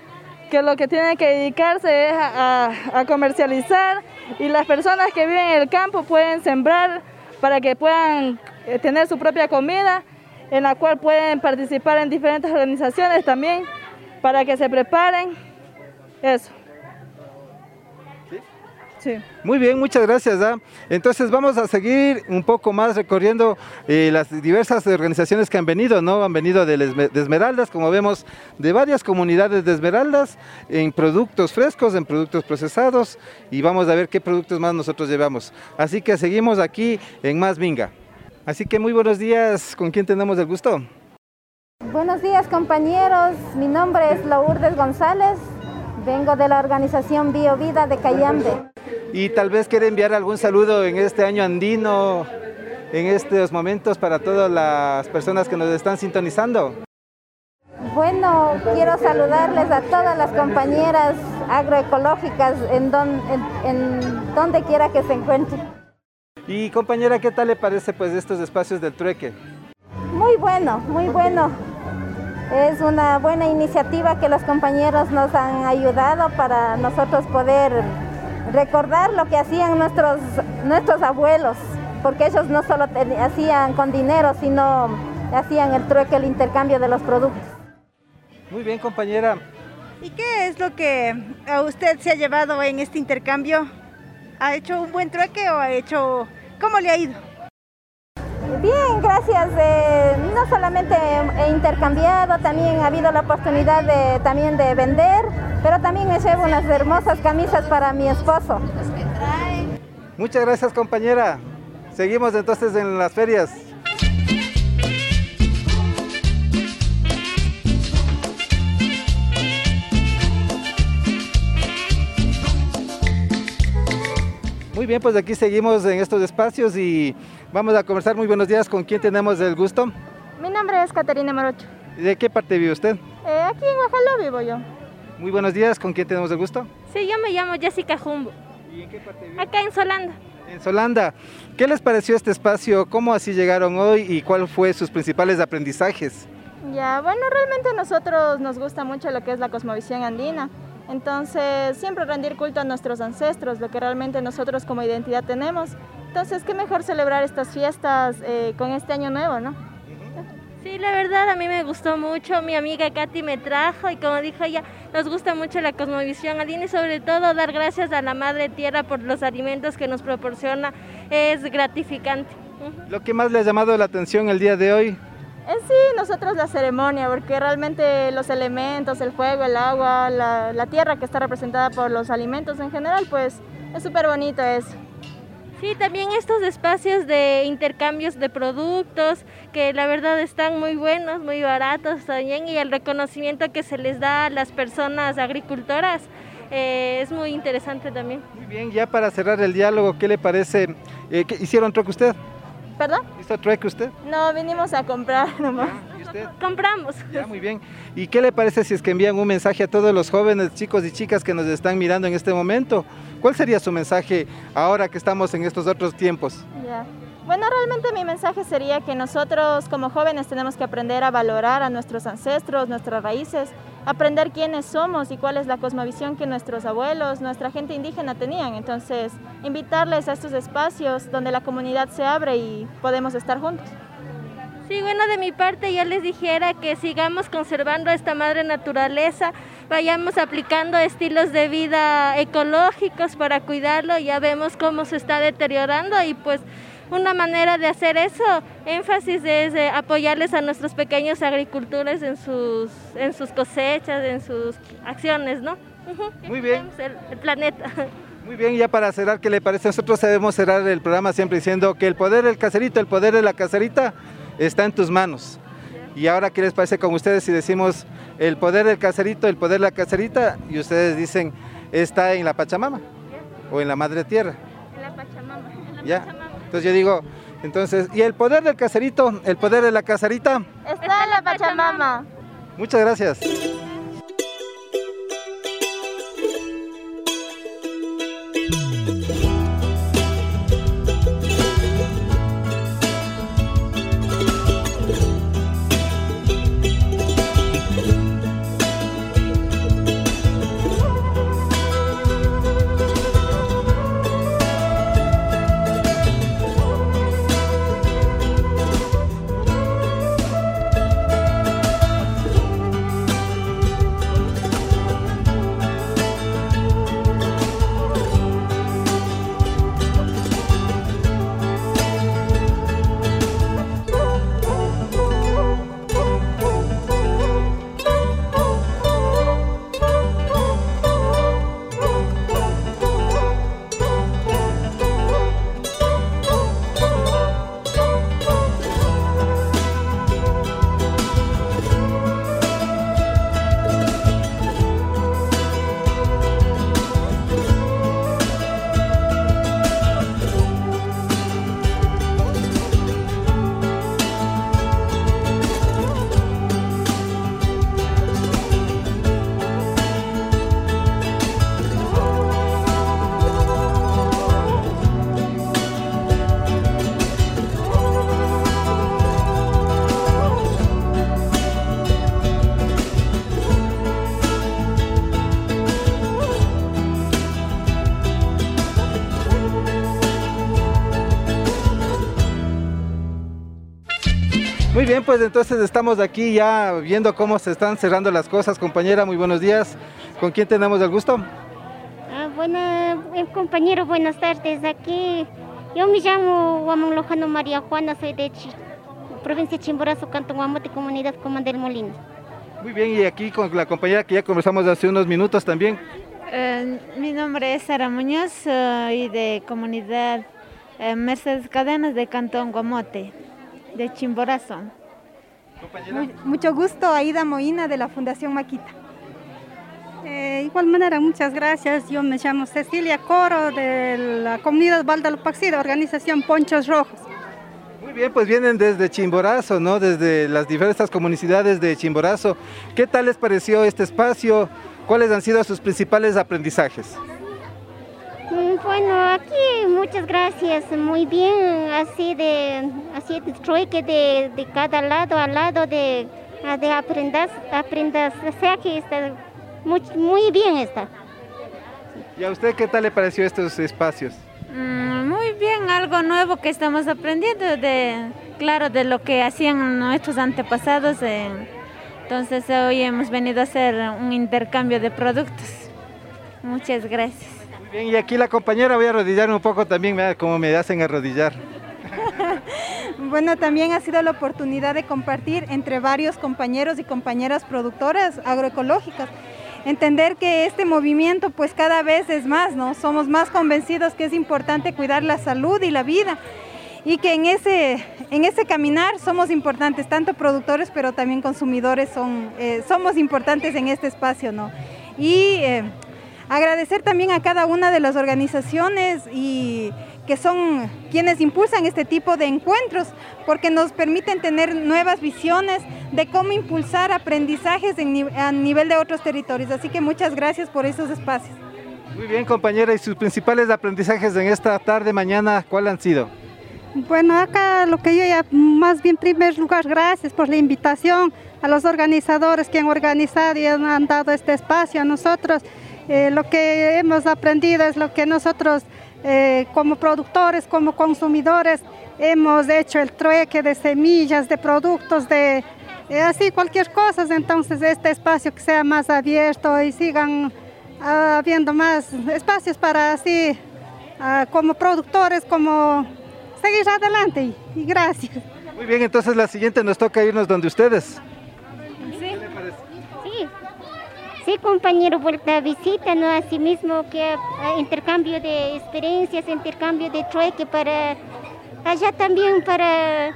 que lo que tienen que dedicarse es a comercializar y las personas que viven en el campo pueden sembrar para que puedan eh, tener su propia comida, en la cual pueden participar en diferentes organizaciones también para que se preparen. Eso. Sí. Muy bien, muchas gracias. ¿ah? Entonces vamos a seguir un poco más recorriendo eh, las diversas organizaciones que han venido, ¿no? Han venido de Esmeraldas, como vemos, de varias comunidades de Esmeraldas, en productos frescos, en productos procesados, y vamos a ver qué productos más nosotros llevamos. Así que seguimos aquí en Más Minga. Así que muy buenos días, ¿con quién tenemos el gusto? Buenos días compañeros, mi nombre es Lourdes González, vengo de la organización BioVida de Cayambe. Y tal vez quiere enviar algún saludo en este año andino, en estos momentos para todas las personas que nos están sintonizando. Bueno, quiero saludarles a todas las compañeras agroecológicas en, don- en- en donde quiera que se encuentren. Y compañera, ¿qué tal le parece pues estos espacios del trueque? Muy bueno, muy bueno. Es una buena iniciativa que los compañeros nos han ayudado para nosotros poder recordar lo que hacían nuestros, nuestros abuelos, porque ellos no solo ten- hacían con dinero, sino hacían el trueque, el intercambio de los productos. Muy bien, compañera. ¿Y qué es lo que a usted se ha llevado en este intercambio? ¿Ha hecho un buen trueque o ha hecho... ¿Cómo le ha ido? Bien, gracias. Eh, no solamente he intercambiado, también ha habido la oportunidad de, también de vender, pero también me llevo unas hermosas camisas para mi esposo. Muchas gracias compañera. Seguimos entonces en las ferias. Muy bien, pues aquí seguimos en estos espacios y vamos a conversar. Muy buenos días, ¿con quién tenemos el gusto? Mi nombre es Caterina Morocho. ¿De qué parte vive usted? Eh, aquí en Ojalá vivo yo. Muy buenos días, ¿con quién tenemos el gusto? Sí, yo me llamo Jessica Jumbo. ¿Y en qué parte vive? Acá en Solanda. En Solanda. ¿Qué les pareció este espacio? ¿Cómo así llegaron hoy y cuál fue sus principales aprendizajes? Ya, bueno, realmente a nosotros nos gusta mucho lo que es la cosmovisión andina. Entonces, siempre rendir culto a nuestros ancestros, lo que realmente nosotros como identidad tenemos. Entonces, qué mejor celebrar estas fiestas eh, con este año nuevo, ¿no? Sí, la verdad a mí me gustó mucho, mi amiga Katy me trajo y como dijo ella, nos gusta mucho la cosmovisión andina y sobre todo dar gracias a la Madre Tierra por los alimentos que nos proporciona, es gratificante. ¿Lo que más le ha llamado la atención el día de hoy? En sí, nosotros la ceremonia, porque realmente los elementos, el fuego, el agua, la, la tierra que está representada por los alimentos en general, pues es súper bonito eso. Sí, también estos espacios de intercambios de productos que la verdad están muy buenos, muy baratos también y el reconocimiento que se les da a las personas agricultoras eh, es muy interesante también. Muy bien, ya para cerrar el diálogo, ¿qué le parece? Eh, ¿qué ¿Hicieron troque usted? ¿Perdón? ¿Hizo trueque usted? No, vinimos a comprar [laughs] nomás. ¿Y usted? Compramos. Ya, muy bien. ¿Y qué le parece si es que envían un mensaje a todos los jóvenes, chicos y chicas que nos están mirando en este momento? ¿Cuál sería su mensaje ahora que estamos en estos otros tiempos? Ya. Bueno, realmente mi mensaje sería que nosotros como jóvenes tenemos que aprender a valorar a nuestros ancestros, nuestras raíces, aprender quiénes somos y cuál es la cosmovisión que nuestros abuelos, nuestra gente indígena tenían. Entonces, invitarles a estos espacios donde la comunidad se abre y podemos estar juntos. Sí, bueno, de mi parte yo les dijera que sigamos conservando esta madre naturaleza, vayamos aplicando estilos de vida ecológicos para cuidarlo, ya vemos cómo se está deteriorando y pues una manera de hacer eso, énfasis es eh, apoyarles a nuestros pequeños agricultores en sus, en sus cosechas, en sus acciones, ¿no? Muy bien. El, el planeta. Muy bien, ya para cerrar, ¿qué le parece? Nosotros debemos cerrar el programa siempre diciendo que el poder del caserito, el poder de la caserita está en tus manos. Y ahora, ¿qué les parece con ustedes si decimos el poder del caserito, el poder de la caserita? Y ustedes dicen, está en la Pachamama o en la Madre Tierra. En la Pachamama. En la ¿Ya? Pachamama. Entonces yo digo, entonces, ¿y el poder del caserito, el poder de la caserita? Está en la Pachamama. Muchas gracias. Muy bien, pues entonces estamos aquí ya viendo cómo se están cerrando las cosas. Compañera, muy buenos días. ¿Con quién tenemos el gusto? Ah, bueno, eh, compañero, buenas tardes. Aquí Yo me llamo Guamón Lojano María Juana, soy de Chi, provincia de Chimborazo, Cantón Guamote, comunidad Comandel Molino. Muy bien, y aquí con la compañera que ya conversamos hace unos minutos también. Eh, mi nombre es Sara Muñoz, soy de comunidad eh, Mercedes Cadenas de Cantón Guamote, de Chimborazo. mucho gusto, Aida Moina de la Fundación Maquita. Eh, igual manera, muchas gracias. Yo me llamo Cecilia Coro de la comunidad Valdalopaxida, organización Ponchos Rojos. Muy bien, pues vienen desde Chimborazo, ¿no? Desde las diversas comunidades de Chimborazo. ¿Qué tal les pareció este espacio? ¿Cuáles han sido sus principales aprendizajes? Mm, Bueno, aquí muchas gracias, muy bien, así de, así de trueque de, de cada lado al lado de, de aprendas, aprendizaje, está muy, muy bien está. ¿Y a usted qué tal le pareció estos espacios? Mm, muy bien, algo nuevo que estamos aprendiendo de, claro, de lo que hacían nuestros antepasados. eh, entonces hoy hemos venido a hacer un intercambio de productos. Muchas gracias. Bien, y aquí la compañera voy a arrodillarme un poco también, cómo me hacen arrodillar. [laughs] Bueno, también ha sido la oportunidad de compartir entre varios compañeros y compañeras productoras agroecológicas. Entender que este movimiento pues cada vez es más, ¿no? Somos más convencidos que es importante cuidar la salud y la vida y que en ese, en ese caminar somos importantes, tanto productores pero también consumidores son, eh, somos importantes en este espacio, ¿no? Y eh, agradecer también a cada una de las organizaciones y que son quienes impulsan este tipo de encuentros, porque nos permiten tener nuevas visiones de cómo impulsar aprendizajes en a nivel de otros territorios. Así que muchas gracias por esos espacios. Muy bien, compañera, y sus principales aprendizajes en esta tarde, mañana, ¿cuáles han sido? Bueno, acá lo que yo ya, más bien, en primer lugar, gracias por la invitación a los organizadores que han organizado y han dado este espacio a nosotros. Eh, lo que hemos aprendido es lo que nosotros, eh, como productores, como consumidores, hemos hecho el trueque de semillas, de productos, de eh, así cualquier cosa. Entonces, este espacio que sea más abierto y sigan ah, habiendo más espacios para así, ah, como productores, como seguir adelante y, y gracias. Muy bien, entonces la siguiente nos toca irnos donde ustedes. Sí, sí, sí compañero, vuelta a visita, ¿no? Así mismo que intercambio de experiencias, intercambio de trueque para allá también para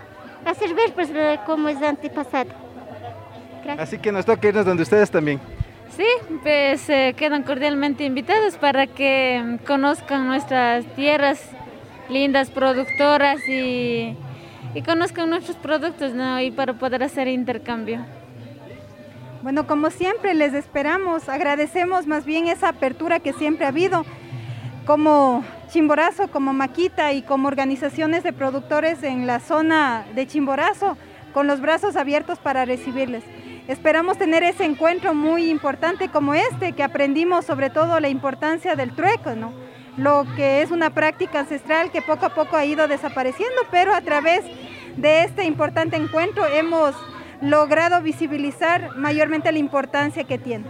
hacer ver pues cómo es antepasado. Gracias. Así que nos toca irnos donde ustedes también. Sí, pues eh, quedan cordialmente invitados para que conozcan nuestras tierras lindas, productoras y, y conozcan nuestros productos, ¿no? Y para poder hacer intercambio. Bueno, como siempre les esperamos, agradecemos más bien esa apertura que siempre ha habido, como Chimborazo, como Maquita y como organizaciones de productores en la zona de Chimborazo, con los brazos abiertos para recibirles. Esperamos tener ese encuentro muy importante como este, que aprendimos sobre todo la importancia del trueco, ¿no? Lo que es una práctica ancestral que poco a poco ha ido desapareciendo, pero a través de este importante encuentro hemos logrado visibilizar mayormente la importancia que tiene.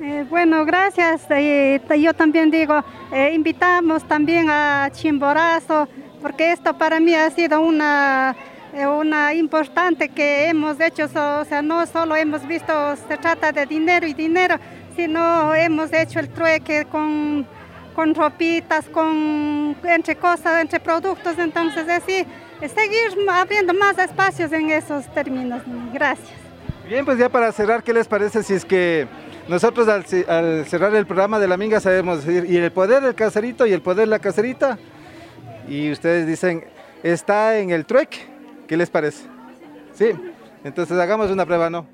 Eh, bueno, gracias. Eh, yo también digo, eh, invitamos también a Chimborazo, porque esto para mí ha sido una, eh, una importante que hemos hecho, o sea, no solo hemos visto, se trata de dinero y dinero, sino hemos hecho el trueque con, con ropitas, con, entre cosas, entre productos, entonces así, seguir abriendo más espacios en esos términos. Gracias. Bien, pues ya para cerrar, ¿qué les parece si es que nosotros al, ce- al cerrar el programa de la Minga sabemos decir, y el poder del caserito y el poder de la caserita? Y ustedes dicen, está en el trueque. ¿Qué les parece? Sí, entonces hagamos una prueba, ¿no?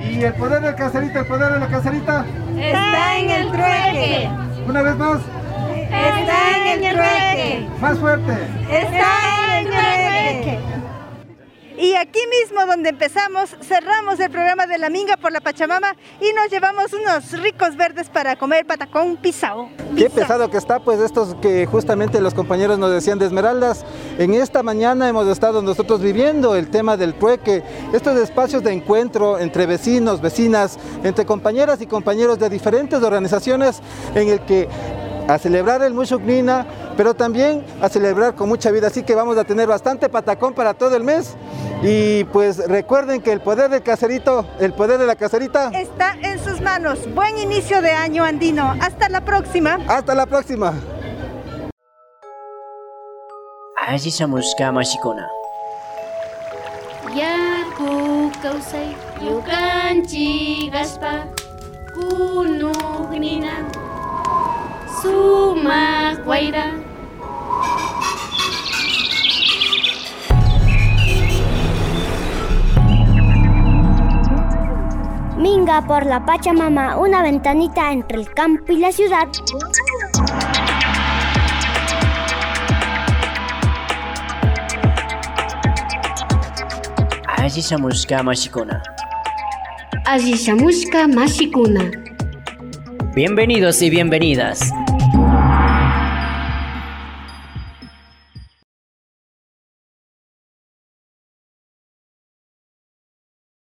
¿Y el poder del caserito, el poder de la caserita? Está en el trueque. Una vez más, Está en el trueque. más fuerte. Está en el trueque. Y aquí mismo donde empezamos, cerramos el programa de la Minga por la Pachamama y nos llevamos unos ricos verdes para comer patacón pisao. Qué pesado que está, pues estos que justamente los compañeros nos decían de Esmeraldas. En esta mañana hemos estado nosotros viviendo el tema del trueque, estos espacios de encuentro entre vecinos, vecinas, entre compañeras y compañeros de diferentes organizaciones en el que a celebrar el Mushuknina, pero también a celebrar con mucha vida. Así que vamos a tener bastante patacón para todo el mes. Y pues recuerden que el poder del caserito, el poder de la caserita está en sus manos. Buen inicio de año andino. Hasta la próxima. Hasta la próxima. Azisamuska mashikuna. Yaku kausay yukanchi gaspa kunugnina sumak wayra Minga por la Pachamama, una ventanita entre el campo y la ciudad. Azisamuska mashikuna. Azisamuska mashikuna. Bienvenidos y bienvenidas.